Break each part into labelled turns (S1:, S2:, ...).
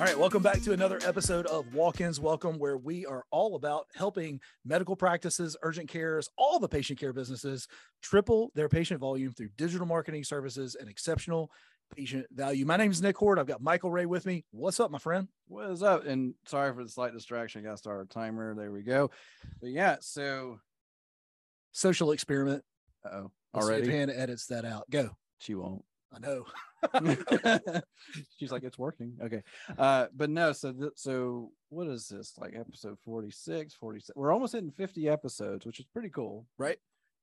S1: All right, welcome back to another episode of Walk Ins Welcome, where we are all about helping medical practices, urgent cares, all the patient care businesses triple their patient volume through digital marketing services and exceptional patient value. My name is Nick Horde. I've got Michael Ray with me. What's up, my friend?
S2: What is up? And sorry for the slight distraction. I got to start our timer. There we go. But yeah, so
S1: Social experiment.
S2: oh, already
S1: Hannah edits that out. Go.
S2: she won't.
S1: I know.
S2: She's like, it's working. Okay. Uh, but no, so th- so what is this? Like episode 46, 47. We're almost hitting 50 episodes, which is pretty cool.
S1: Right.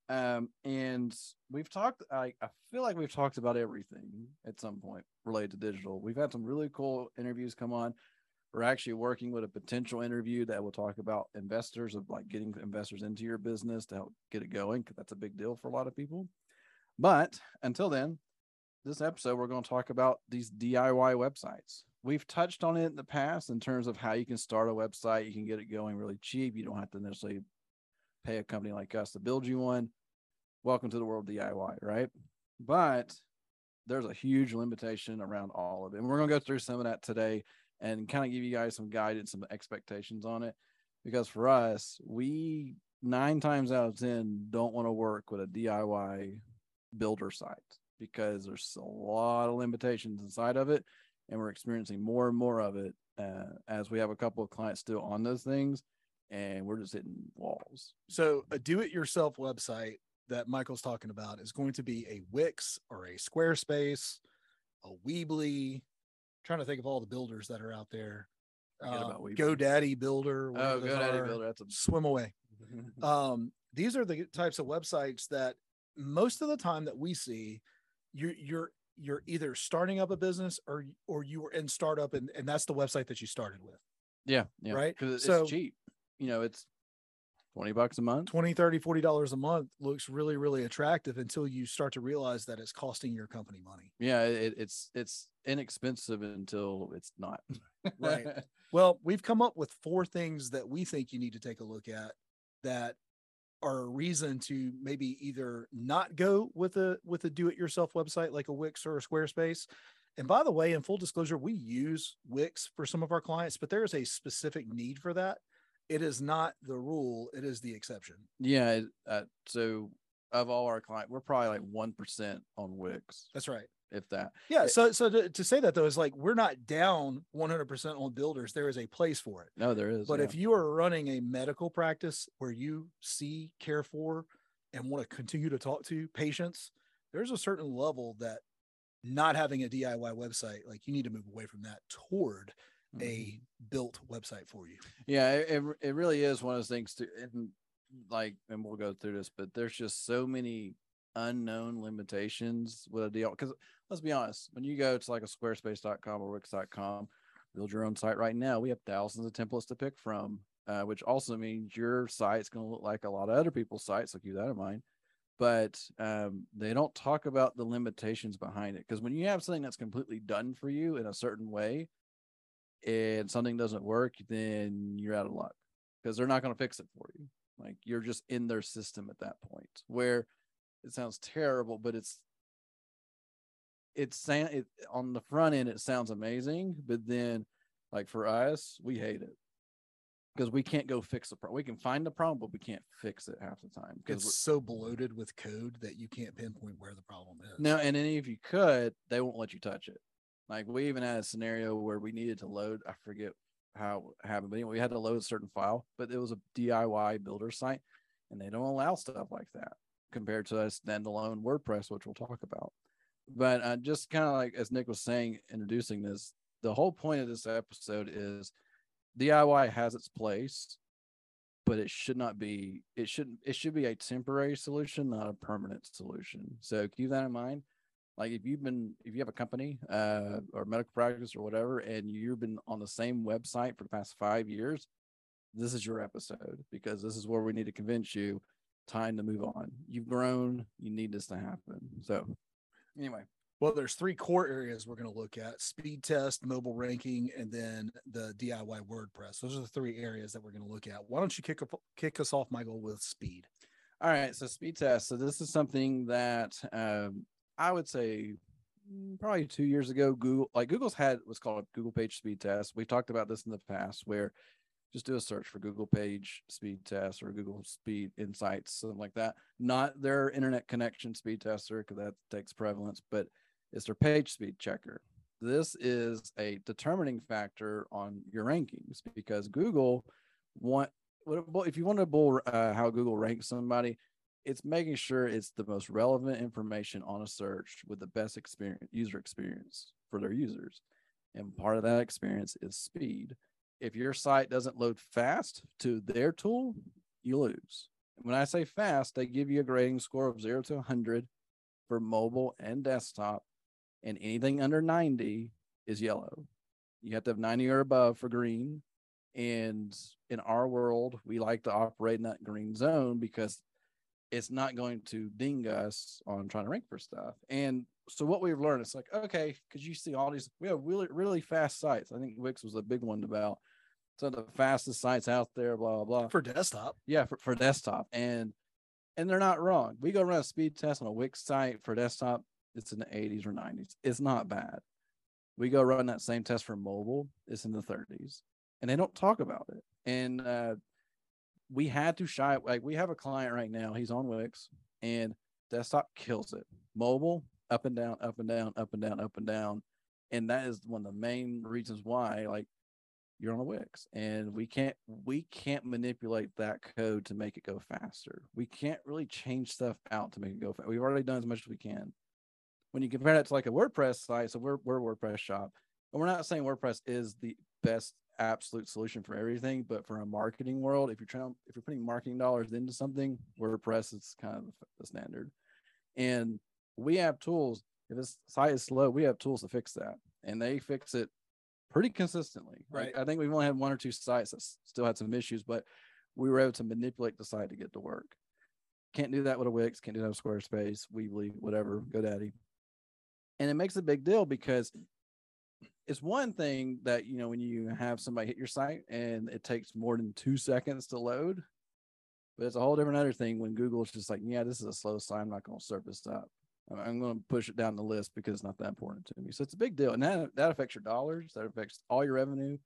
S2: Um, and we've talked, I, I feel like we've talked about everything at some point related to digital. We've had some really cool interviews come on. We're actually working with a potential interview that will talk about investors of like getting investors into your business to help get it going because that's a big deal for a lot of people. But until then, this episode we're going to talk about these DIY websites. We've touched on it in the past in terms of how you can start a website, you can get it going really cheap. You don't have to necessarily pay a company like us to build you one. Welcome to the world DIY, right? But there's a huge limitation around all of it. And we're going to go through some of that today and kind of give you guys some guidance, some expectations on it. Because for us, we nine times out of 10 don't want to work with a DIY builder site because there's a lot of limitations inside of it. And we're experiencing more and more of it uh, as we have a couple of clients still on those things and we're just hitting walls.
S1: So, a do it yourself website that Michael's talking about is going to be a Wix or a Squarespace, a Weebly. trying to think of all the builders that are out there. Uh. GoDaddy Builder.
S2: Oh, GoDaddy
S1: are.
S2: Builder. That's a
S1: Swim away. um, these are the types of websites that most of the time that we see you you're you're either starting up a business or or you were in startup and, and that's the website that you started with
S2: yeah, yeah,
S1: Right?
S2: Because it's
S1: So-
S2: cheap. You know, it's twenty bucks a month.
S1: 20 30 40 dollars a month looks really really attractive until you start to realize that it's costing your company money
S2: Yeah, it, it's it's inexpensive until it's not.
S1: Right. well we've come up with four things that we think you need to take a look at that are a reason to maybe either not go with a with a do it yourself website like a Wix or a Squarespace. And by the way, in full disclosure, we use Wix for some of our clients, but there is a specific need for that. It is not the rule, it is the exception.
S2: yeah. Uh, so of all our clients, we're probably like one percent on Wix,
S1: That's right.
S2: if that.
S1: Yeah.
S2: It-
S1: So so to, to say that though is like we're not down 100% on builders. There is a place for it.
S2: No, there is.
S1: But
S2: yeah.
S1: if you are running a medical practice where you see, care for, and want to continue to talk to patients, there's a certain level that not having a DIY website, like you need to move away from that toward
S2: Mhm.
S1: a built website for you.
S2: Yeah, it, it, it really is one of those things to and like and we'll go through this, but there's just so many unknown limitations with a deal. Because let's be honest, when you go to like a squarespace.com or wix.com, build your own site right now, we have thousands of templates to pick from, uh, which also means your site's going to look like a lot of other people's sites. So keep that in mind. But um, they don't talk about the limitations behind it. Because when you have something that's completely done for you in a certain way, and something doesn't work, then you're out of luck because they're not going to fix it for you. Like you're just in their system at that point where it sounds terrible, but it's it's it, on the front end it sounds amazing, but then like for us, we hate it because we can't go fix the problem. We can find the problem, but we can't fix it half the time because
S1: It's so bloated with code that you can't pinpoint where the problem is.
S2: No, and then if you could, they won't let you touch it. Like we even had a scenario where we needed to load, I forget how it happened, but anyway, we had to load a certain file, but it was a DIY builder site, and they don't allow stuff like that compared to a standalone WordPress, which we'll talk about. But uh, just kind of like as Nick was saying, introducing this, the whole point of this episode is DIY has its place, but it should not be. It shouldn't. It should be a temporary solution, not a permanent solution. So keep that in mind like if you've been if you have a company uh or medical practice or whatever and you've been on the same website for the past five years this is your episode because this is where we need to convince you time to move on you've grown you need this to happen so anyway
S1: Well, there's three core areas we're going to look at speed test, mobile ranking, and then the DIY WordPress. Those are the three areas that we're going to look at. Why don't you kick, up, kick us off, Michael, with speed?
S2: all right so speed test so this is something that um i would say mm, probably two years ago, Google like Google's had what's called Google Page Speed Test. We talked about this in the past, where just do a search for Google Page Speed Test or Google Speed Insights, something like that. Not their internet connection speed tester because that takes prevalence, but it's their page speed checker. This is a determining factor on your rankings because Google want what if you want to bull uh, how Google ranks somebody, it's making sure it's the most relevant information on a search with the best experience user experience for their users. And part of that experience is speed. If your site doesn't load fast to their tool, you lose. When I say fast, they give you a grading score of 0 to 100 for mobile and desktop, and anything under 90 is yellow. You have to have 90 or above for green. And in our world, we like to operate in that green zone because it's not going to ding us on trying to rank for stuff. And so what we've learned, it's like, okay, because you see all these, we have really, really fast sites. I think Wix was a big one about some of the fastest sites out there, blah, blah, blah.
S1: For desktop.
S2: Yeah, for, for desktop. And and they're not wrong. We go run a speed test on a Wix site for desktop, it's in the 80s or 90s. It's not bad. We go run that same test for mobile, it's in the 30s. And they don't talk about it. And uh we had to shy like we have a client right now he's on wix and desktop kills it. Mobile up and down up and down up and down up and down and that is one of the main reasons why like you're on a wix and we can't we can't manipulate that code to make it go faster. We can't really change stuff out to make it go fast we've already done as much as we can. When you compare that to like a wordpress site so we're, we're a wordpress shop and we're not saying wordpress is the best absolute solution for everything, but for a marketing world, if you're trying, if you're putting marketing dollars into something, WordPress is kind of the standard. And we have tools. If this site is slow, we have tools to fix that, and they fix it pretty consistently.
S1: Right.
S2: Like, I think we've only had one or two sites that still had some issues, but we were able to manipulate the site to get to work. Can't do that with a Wix. Can't do that with Squarespace, Weebly, whatever, GoDaddy. And it makes a big deal because it's one thing that you know when you have somebody hit your site and it takes more than two seconds to load but it's a whole different other thing when google's just like yeah this is a slow site i'm not going to serve this up i'm going to push it down the list because it's not that important to me. So it's a big deal and that that affects your dollars that affects all your revenue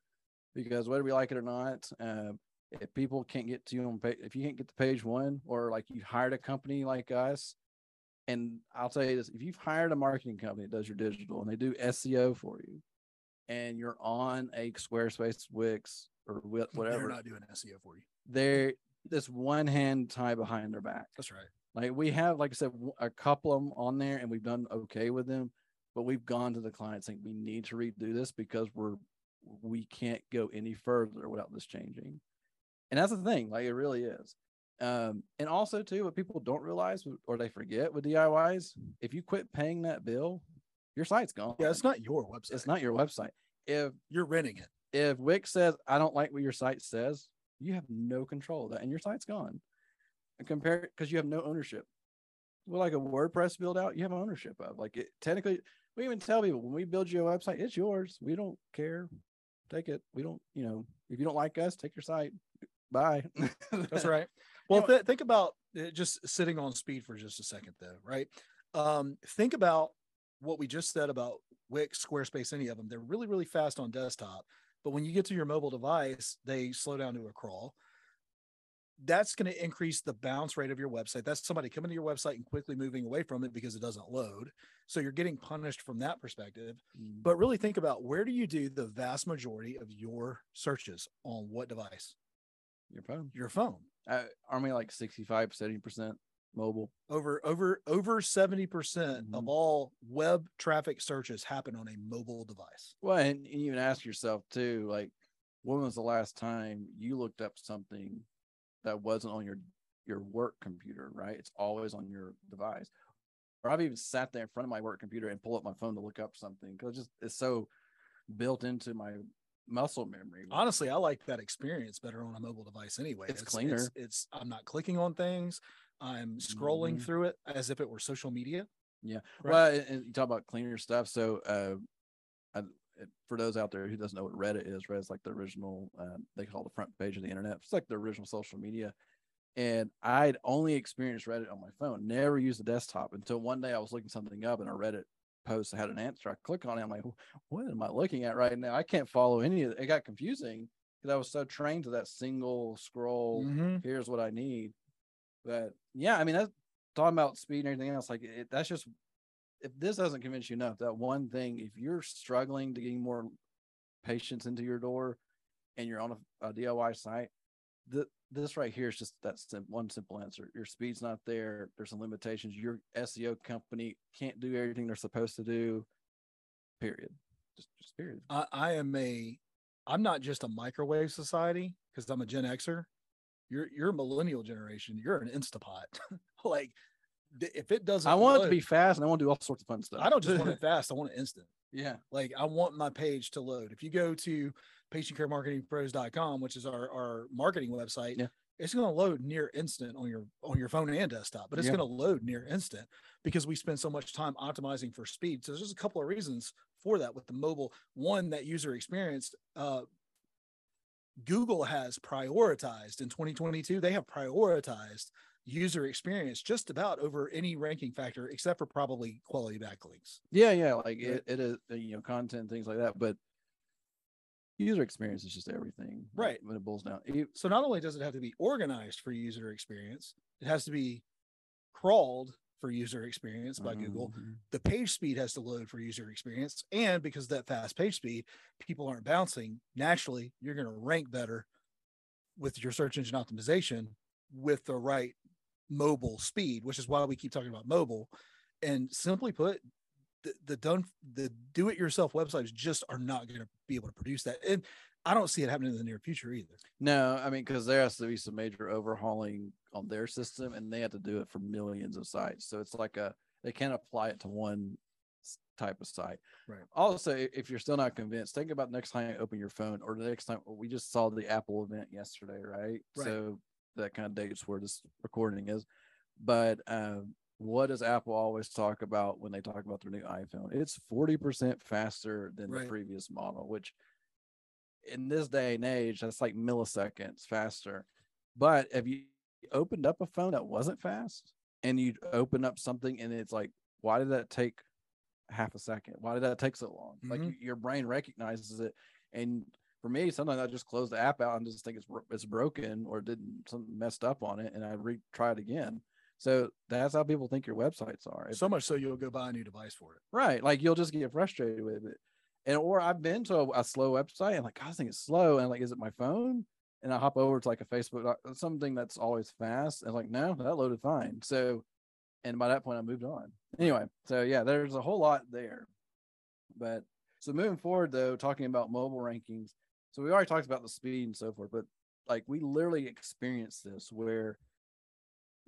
S2: because whether we like it or not uh, if people can't get to you on page if you can't get to page one or like you hired a company like us and i'll tell you this if you've hired a marketing company that does your digital and they do seo for you and you're on a Squarespace, Wix, or whatever,
S1: they're not doing SEO for you.
S2: They're this one hand tie behind their back.
S1: That's right.
S2: Like we have, like I said, a couple of them on there, and we've done okay with them. But we've gone to the client saying we need to redo this because we're we can't go any further without this changing. And that's the thing, like it really is. Um, and also too, what people don't realize or they forget with DIYs, if you quit paying that bill, your site's gone.
S1: Yeah, it's not your website.
S2: It's not your website. If
S1: you're renting it,
S2: if Wix says I don't like what your site says, you have no control of that, and your site's gone. And compare because you have no ownership. Well, like a WordPress build out, you have ownership of. Like it technically, we even tell people when we build you a website, it's yours. We don't care. Take it. We don't, you know, if you don't like us, take your site. Bye.
S1: That's right. Well, th- think about uh, just sitting on speed for just a second, though, right? Um, think about what we just said about Wix, Squarespace, any of them, they're really, really fast on desktop. But when you get to your mobile device, they slow down to a crawl. That's going to increase the bounce rate of your website. That's somebody coming to your website and quickly moving away from it because it doesn't load. So you're getting punished from that perspective. Mm. But really think about where do you do the vast majority of your searches on what device?
S2: Your phone.
S1: Your phone.
S2: Uh, aren't we like 65, 70% mobile.
S1: Over over over 70% mm hmm of all web traffic searches happen on a mobile device.
S2: Well, and, and you even ask yourself too, like, when was the last time you looked up something that wasn't on your your work computer, right? It's always on your device. Or I've even sat there in front of my work computer and pull up my phone to look up something because just it's so built into my muscle memory.
S1: Honestly, I like that experience better on a mobile device anyway.
S2: It's, it's cleaner.
S1: It's, it's, I'm not clicking on things. I'm scrolling mm-hmm. through it as if it were social media.
S2: Yeah. Right? Well, and you talk about cleaner stuff. So, uh, I, for those out there who doesn't know what Reddit is, Reddit's like the original, uh, they call the front page of the internet. It's like the original social media. And I'd only experienced Reddit on my phone, never used the desktop until one day I was looking something up and a Reddit post had an answer. I click on it. I'm like, what am I looking at right now? I can't follow any of it. It got confusing because I was so trained to that single scroll.
S1: Mhm.
S2: Here's what I need. But yeah, I mean, that's talking about speed and everything else. Like it, that's just if this doesn't convince you enough, that one thing, if you're struggling to getting more patients into your door and you're on a, a DIY site, the, this right here is just that sim- one simple answer. Your speed's not there. There's some limitations. Your SEO company can't do everything they're supposed to do. Period. Just, just period.
S1: I, I am a I'm not just a microwave society because I'm a Gen Xer. You're you're a millennial generation. You're an Instapot. like th- if it doesn't
S2: I want it to be fast and I want to do all sorts of fun stuff.
S1: I don't just want it fast, I want it instant.
S2: yeah.
S1: Like I want my page to load. If you go to patientcaremarketingpros.com, which is our, our marketing website,
S2: Yeah.
S1: it's going to load near instant on your on your phone and desktop, but it's
S2: Yeah.
S1: going to load near instant because we spend so much time optimizing for speed. So there's just a couple of reasons for that with the mobile. One, that user experience. Uh, Google has prioritized in 2022. They have prioritized user experience just about over any ranking factor, except for probably quality backlinks.
S2: Yeah, yeah, like it, it is uh, you know content things like that, but user experience is just everything,
S1: Right.
S2: When it boils down, You-
S1: So not only does it have to be organized for user experience, it has to be crawled for user experience by Google.
S2: Mhm.
S1: The page speed has to load for user experience. And because that fast page speed, people aren't bouncing. Naturally, you're going to rank better with your search engine optimization with the right mobile speed, which is why we keep talking about mobile. And simply put, the, the done the do it yourself websites just are not going to be able to produce that. And I don't see it happening in the near future either.
S2: No, I mean because there has to be some major overhauling on their system, and they have to do it for millions of sites. So it's like a they can't apply it to one type of site.
S1: Right.
S2: Also, if you're still not convinced, think about next time you open your phone, or the next time we just saw the Apple event yesterday, right?
S1: Right.
S2: So that kind of dates where this recording is. But um, what does Apple always talk about when they talk about their new iPhone? It's forty percent faster than the previous model, which in this day and age, that's like milliseconds faster. But if you opened up a phone that wasn't fast and you open up something and it's like, why did that take half a second? Why did that take so long? Like
S1: Mhm.
S2: y- your brain recognizes it. And for me, sometimes I just close the app out and just think it's it's broken or didn't something messed up on it, and I retry it again. So that's how people think your websites are. If-
S1: So much so you'll go buy a new device for it.
S2: Right. Like you'll just get frustrated with it. And or I've been to a, a slow website and like, God, I think it's slow. And like, is it my phone? And I hop over to like a Facebook, uh, something that's always fast. And like, no, that loaded fine. So, and by that point, I moved on. Anyway, so yeah, there's a whole lot there. But so moving forward, though, talking about mobile rankings. So we already talked about the speed and so forth, but like we literally experienced this where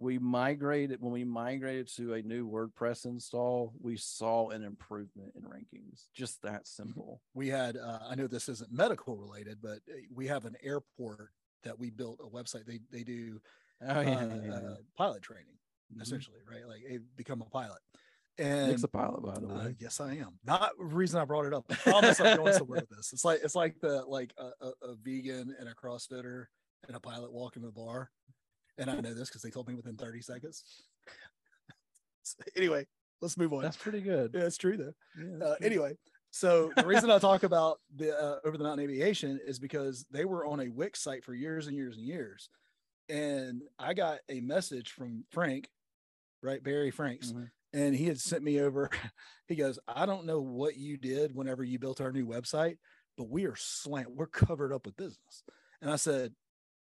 S2: we migrated when we migrated to a new WordPress install, we saw an improvement in rankings. Just that simple.
S1: We had, uh, I know this isn't medical related, but uh, we have an airport that we built a website. They they do
S2: Oh
S1: uh,
S2: yeah, yeah, yeah.
S1: uh, pilot training
S2: Mhm.
S1: essentially, right? Like become a pilot. And
S2: a pilot, by the
S1: uh,
S2: way.
S1: yes, I am. Not the reason I brought it up. I promise I'm going somewhere with this. It's like it's like the like a, a, a vegan and a CrossFitter and a pilot walking the bar, and I know this because they told me within 30 seconds. So anyway, let's move on.
S2: That's pretty good.
S1: yeah, it's true though.
S2: Yeah,
S1: Uh,
S2: good.
S1: anyway, so the reason I talk about the uh, over the mountain aviation is because they were on a Wix site for years and years and years, and I got a message from Frank, right, Barry Franks,
S2: Mhm.
S1: and he had sent me over. He goes, "I don't know what you did whenever you built our new website, but we are slant. We're covered up with business." And I said.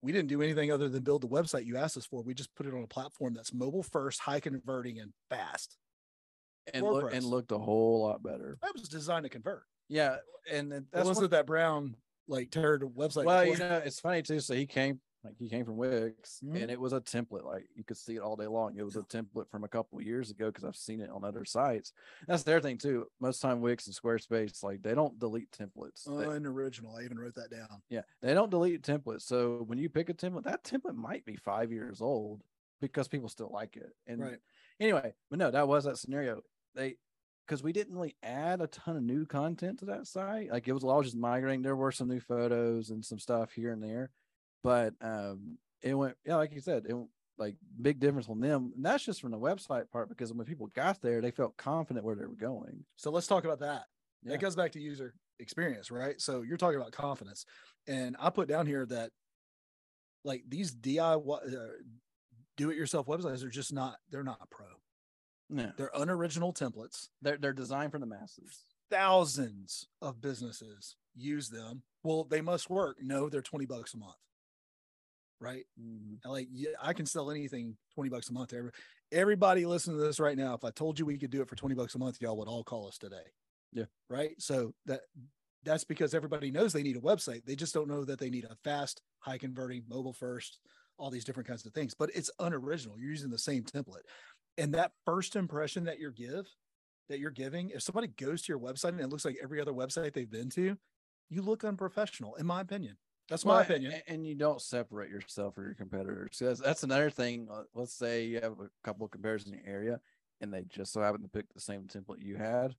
S1: We didn't do anything other than build the website you asked us for. We just put it on a platform that's mobile first, high converting, and fast.
S2: and look and looked a whole lot better.
S1: That was designed to convert.
S2: Yeah, and then
S1: That
S2: that's
S1: wasn't
S2: what,
S1: that brown like turd website.
S2: well, you know, it's funny too. So he came like he came from Wix,
S1: Mhm.
S2: and it was a template. Like you could see it all day long. It was a template from a couple of years ago because I've seen it on other sites. That's their thing too. Most time Wix and Squarespace, like they don't delete templates. Oh, They-
S1: unoriginal. I even wrote that down.
S2: Yeah, they don't delete templates. So when you pick a template, that template might be five years old because people still like it. And
S1: Right.
S2: anyway, but no, that was that scenario. They because we didn't really add a ton of new content to that site. Like it was all just migrating. There were some new photos and some stuff here and there, but um, it went yeah, like you said, it like big difference on them. And that's just from the website part because when people got there, they felt confident where they were going.
S1: So let's talk about that.
S2: Yeah.
S1: That goes back to user experience, right? So you're talking about confidence, and I put down here that like these DIY uh, do-it-yourself websites are just not they're not pro.
S2: No,
S1: They're unoriginal templates.
S2: they're they're designed for the masses.
S1: Thousands of businesses use them. Well, they must work. No, they're 20 bucks a month. Right?
S2: Mhm.
S1: Like yeah, I can sell anything 20 bucks a month every, everybody listening to this right now. If I told you we could do it for 20 bucks a month, y'all would all call us today.
S2: Yeah.
S1: Right. So that that's because everybody knows they need a website. They just don't know that they need a fast, high converting, mobile first, all these different kinds of things. But it's unoriginal. You're using the same template. And that first impression that you give, that you're giving, if somebody goes to your website and it looks like every other website they've been to, you look unprofessional, in my opinion. That's my
S2: Well,
S1: opinion.
S2: And you don't separate yourself from your competitors. So That's, that's another thing. Uh, Let's say you have a couple of competitors in your area and they just so happen to pick the same template you had.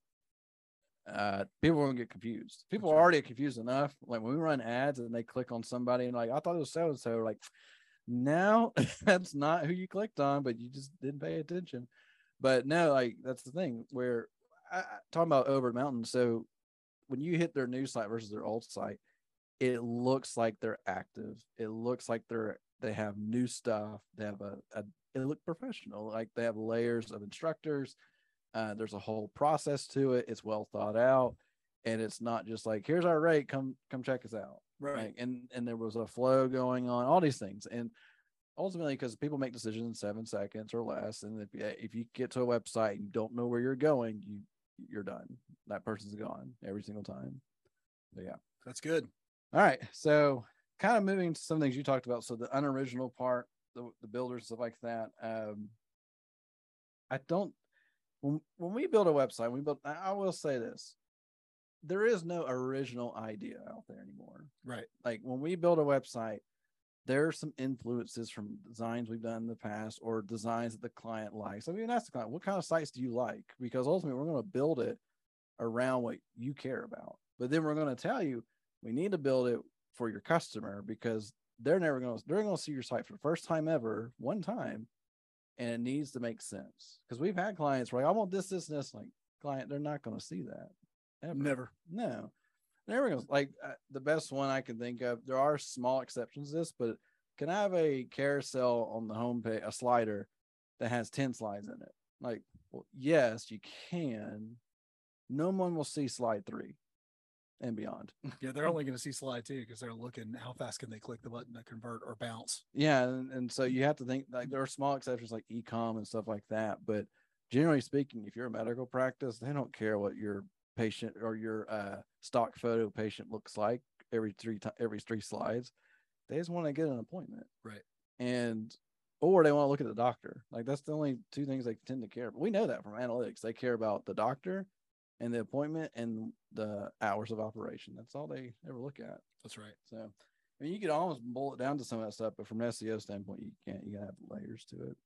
S2: Uh, people are gonna get confused. People
S1: That's
S2: are
S1: right.
S2: already confused enough. Like when we run ads and they click on somebody and like, I thought it was so and so. Like, now that's not who you clicked on, but you just didn't pay attention. But no, like that's the thing where I, talking about over the mountain. So when you hit their new site versus their old site, it looks like they're active. It looks like they're they have new stuff. They have a, a it look professional. Like they have layers of instructors. Uh, there's a whole process to it. It's well thought out, and it's not just like here's our rate. Come come check us out. Like, and and there was a flow going on. All these things, and ultimately because people make decisions in seven seconds or less, and if you- if you get to a website and you don't know where you're going, you you're done. That person's gone every single time. But yeah.
S1: That's good.
S2: All right. So kind of moving to some things you talked about. So the unoriginal part, the, the builders, stuff like that. Um, I don't when when we build a website, we build I will say this. There is no original idea out there anymore.
S1: Right.
S2: Like when we build a website, there are some influences from designs we've done in the past or designs that the client likes. I mean, ask the client, what kind of sites do you like? Because ultimately, we're going to build it around what you care about. But then we're going to tell you we need to build it for your customer because they're never going to they're going to see your site for the first time ever, one time, and it needs to make sense. Because we've had clients where like, I want this, this, and this. Like client, they're not going to see that. ever.
S1: Never.
S2: No. There we go. Like uh, the best one I can think of. There are small exceptions to this, but can I have a carousel on the homepage, a slider that has 10 slides in it? Like, well, yes, you can. No one will see slide three and beyond.
S1: Yeah, they're only going to see slide two because they're looking how fast can they click the button to convert or bounce.
S2: Yeah, and, and so you have to think like there are small exceptions like ecom and stuff like that, but generally speaking, if you're a medical practice, they don't care what your patient or your uh, stock photo patient looks like every three ti every three slides. They just want to get an appointment,
S1: Right.
S2: And or they want to look at the doctor. Like that's the only two things they tend to care. about. we know that from analytics. They care about the doctor and the appointment and the hours of operation. That's all they ever look at.
S1: That's right.
S2: So, I mean, you could almost boil it down to some of that stuff, but from an SEO standpoint, you can't. You gotta have layers to it.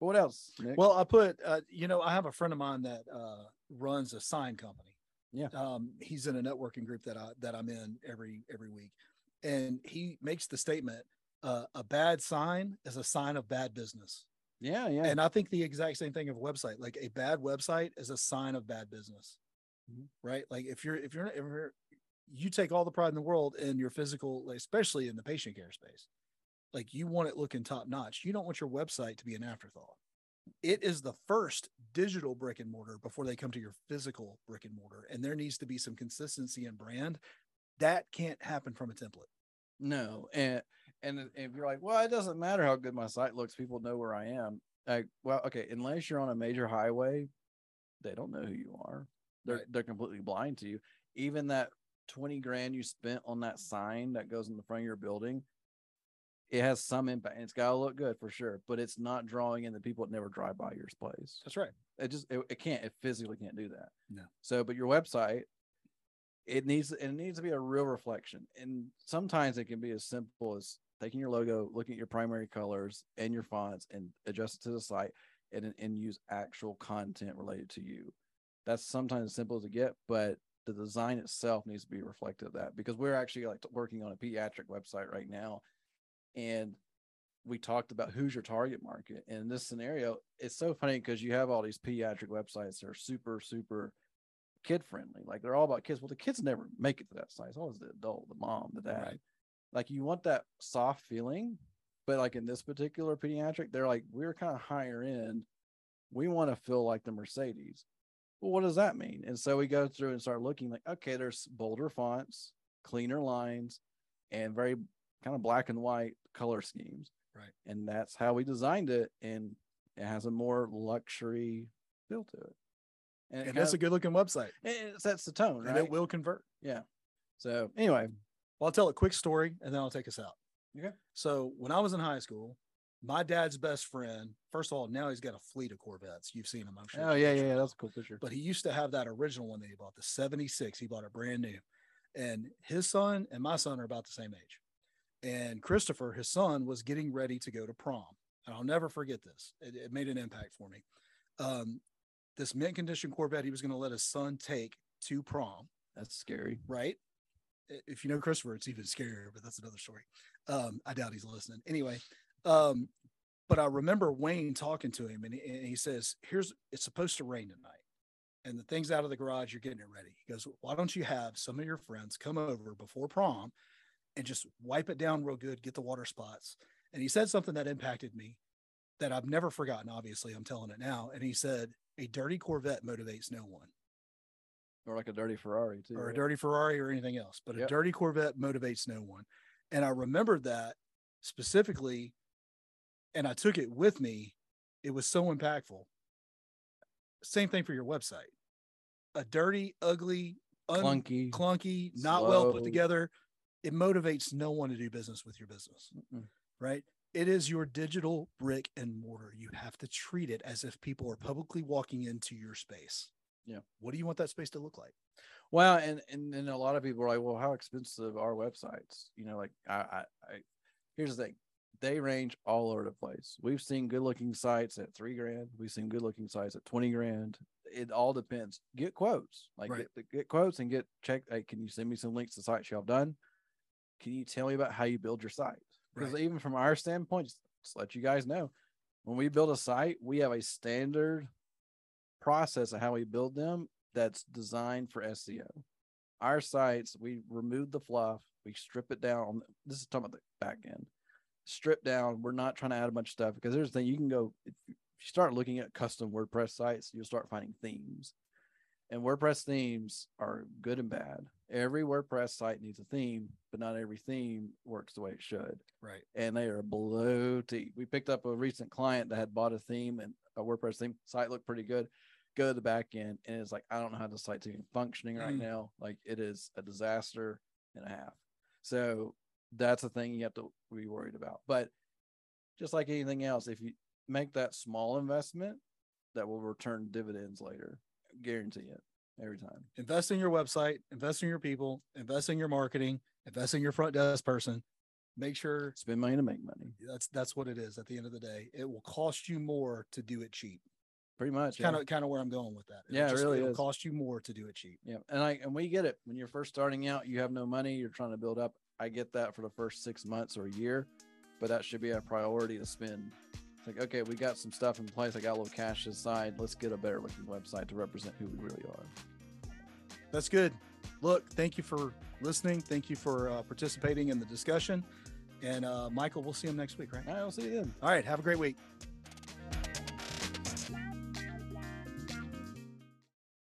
S2: But what else? Nick?
S1: Well, I put, uh, you know, I have a friend of mine that uh, runs a sign company.
S2: Yeah.
S1: Um, he's in a networking group that I that I'm in every every week, and he makes the statement: uh, "A bad sign is a sign of bad business."
S2: yeah, yeah,
S1: And I think the exact same thing of a website. Like a bad website is a sign of bad business.
S2: Mm-hmm.
S1: right? Like if you're if you're if you're, you take all the pride in the world in your physical, especially in the patient care space, like you want it looking top notch. You don't want your website to be an afterthought. It is the first digital brick and mortar before they come to your physical brick and mortar, and there needs to be some consistency in brand. That can't happen from a template.
S2: no, and and if you're like, well, it doesn't matter how good my site looks, people know where I am. Like, well, okay, unless you're on a major highway, they don't know who you are. They're
S1: Right.
S2: they're completely blind to you. Even that twenty grand you spent on that sign that goes in the front of your building, it has some impact. It's got to look good for sure, but it's not drawing in the people that never drive by your place.
S1: That's right.
S2: it just it, it can't it physically can't do that
S1: No.
S2: so but your website it needs it needs to be a real reflection and sometimes it can be as simple as taking your logo looking at your primary colors and your fonts and adjust it to the site and and use actual content related to you that's sometimes simple as it get but the design itself needs to be reflective of that because we're actually like working on a pediatric website right now and we talked about who's your target market. And in this scenario, it's so funny because you have all these pediatric websites that are super, super kid friendly. Like they're all about kids. Well, the kids never make it to that site. It's always the adult, the mom, the dad.
S1: Right.
S2: Like you want that soft feeling, but like in this particular pediatric, they're like, we're kind of higher end. We want to feel like the Mercedes. Well, what does that mean? And so we go through and start looking like, okay, there's bolder fonts, cleaner lines, and very kind of black and white color schemes.
S1: Right.
S2: And that's how we designed it. And it has a more luxury feel to it.
S1: And,
S2: it
S1: that's
S2: has-
S1: a good looking website.
S2: it sets the tone,
S1: And
S2: right?
S1: it will convert.
S2: Yeah. So anyway,
S1: Well, I'll tell a quick story and then I'll take us out.
S2: Okay.
S1: So when I was in high school, my dad's best friend, first of all, now he's got a fleet of Corvettes. You've seen him, I'm sure.
S2: oh yeah, yeah, yeah, that's a cool picture.
S1: But he used to have that original one that he bought, the 76. He bought it brand new. And his son and my son are about the same age. And Christopher, his son, was getting ready to go to prom. And I'll never forget this. It, it made an impact for me. Um, this mint condition Corvette he was going to let his son take to prom
S2: That's scary.
S1: right? If you know Christopher, it's even scarier, but that's another story. Um, I doubt he's listening. Anyway, um, but I remember Wayne talking to him, and he, and he says, "Here's it's supposed to rain tonight, and the thing's out of the garage. You're getting it ready." He goes, "Why don't you have some of your friends come over before prom, and just wipe it down real good, get the water spots?" And he said something that impacted me that I've never forgotten. Obviously, I'm telling it now. And he said, "A dirty Corvette motivates no one."
S2: Or like a dirty Ferrari too.
S1: or a dirty Ferrari or anything else, but a dirty Corvette motivates no one. And I remembered that specifically, and I took it with me. It was so impactful. Same thing for your website. A dirty, ugly, un-
S2: clunky.
S1: clunky, not well put together. It motivates no one to do business with your business,
S2: Mm-mm.
S1: right? It is your digital brick and mortar. You have to treat it as if people are publicly walking into your space.
S2: Yeah.
S1: What do you want that space to look like?
S2: Well, and and then a lot of people are like, well, how expensive are websites? You know, like I, I, I here's the thing. They range all over the place. We've seen good looking sites at three grand. We've seen good looking sites at 20 grand. It all depends. Get quotes, like
S1: Right.
S2: get, get quotes and get check. Hey, can you send me some links to sites y'all done? Can you tell me about how you build your site? Because
S1: Right.
S2: even from our standpoint, just, just let you guys know, when we build a site, we have a standard process of how we build them that's designed for SEO. Our sites, we remove the fluff, we strip it down. This is talking about the back end. Strip down. We're not trying to add a bunch of stuff because there's the thing you can go if you start looking at custom WordPress sites, you'll start finding themes. And WordPress themes are good and bad. Every WordPress site needs a theme, but not every theme works the way it should
S1: Right.
S2: and they are below We picked up a recent client that had bought a theme and a WordPress theme. Site looked pretty good. Go to the back end, and it's like I don't know how the site's even functioning right
S1: Mm.
S2: now. Like it is a disaster and a half. So that's a thing you have to be worried about. But just like anything else, if you make that small investment, that will return dividends later. Guarantee it every time.
S1: invest in your website, invest in your people, invest in your marketing, invest in your front desk person. Make sure
S2: Spend money to make money.
S1: that's that's what it is at the end of the day. It will cost you more to do it cheap.
S2: Pretty much.
S1: Kind of kind of where I'm going with that. It'll
S2: Yeah, it really
S1: it'll
S2: is.
S1: cost you more to do it cheap.
S2: Yeah, and I and we get it. When you're first starting out, you have no money, you're trying to build up. I get that for the first six months or a year, but that should be a priority to spend. It's like, okay, we got some stuff in place. I got a little cash aside. Let's get a better looking website to represent who we really are.
S1: That's good. Look, thank you for listening. Thank you for uh, participating in the discussion. And uh, Michael, we'll see him next week, right?
S2: All right, I'll see you then.
S1: All right. Have a great week.